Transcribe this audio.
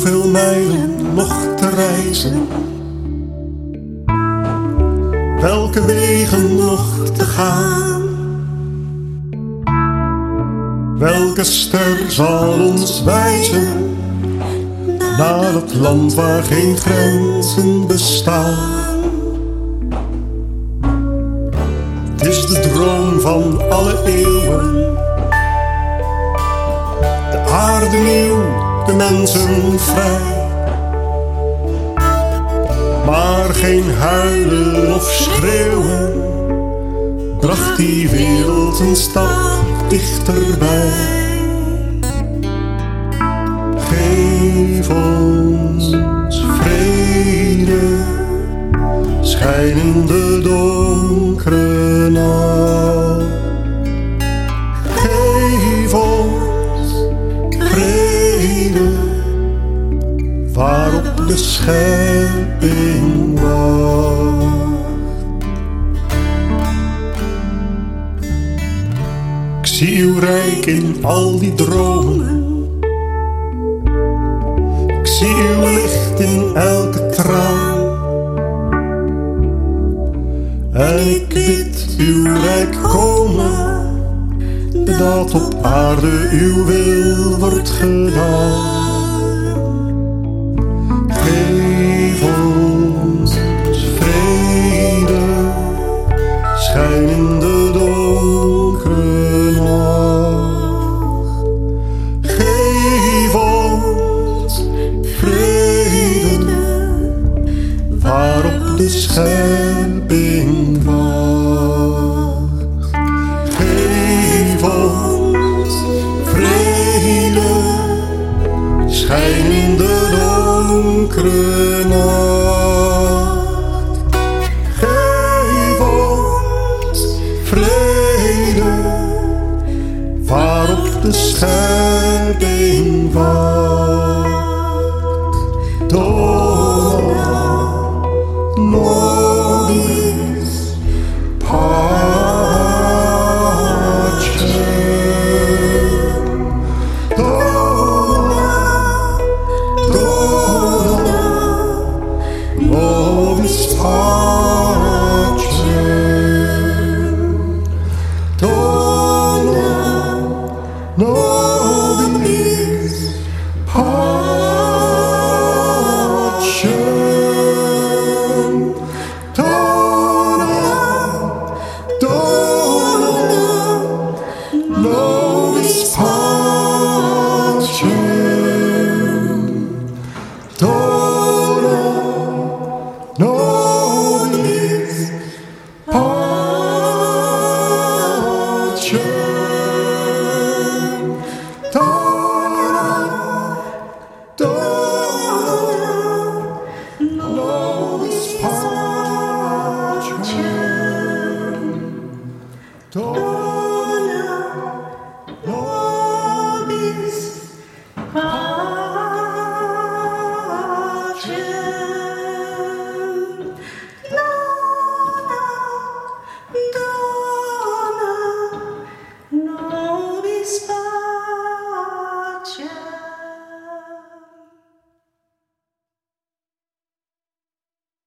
Hoeveel mijlen nog te reizen? Welke wegen nog te gaan? Welke ster zal ons wijzen naar het land waar geen grenzen bestaan? Het is de droom van alle eeuwen. De aarde nieuw, mensen vrij. Maar geen huilen of schreeuwen bracht die wereld een stap dichterbij. Geef ons vrede, schijnende schepping wacht. Ik zie uw rijk in al die dromen. Ik zie uw licht in elke traan. En ik bid uw rijk komen, dat op aarde uw wil wordt gedaan. schepping wacht. Geef ons vrede, schijn in de donkere nacht. Geef ons vrede, waarop de schepping wacht. Door wsparciem. To nam.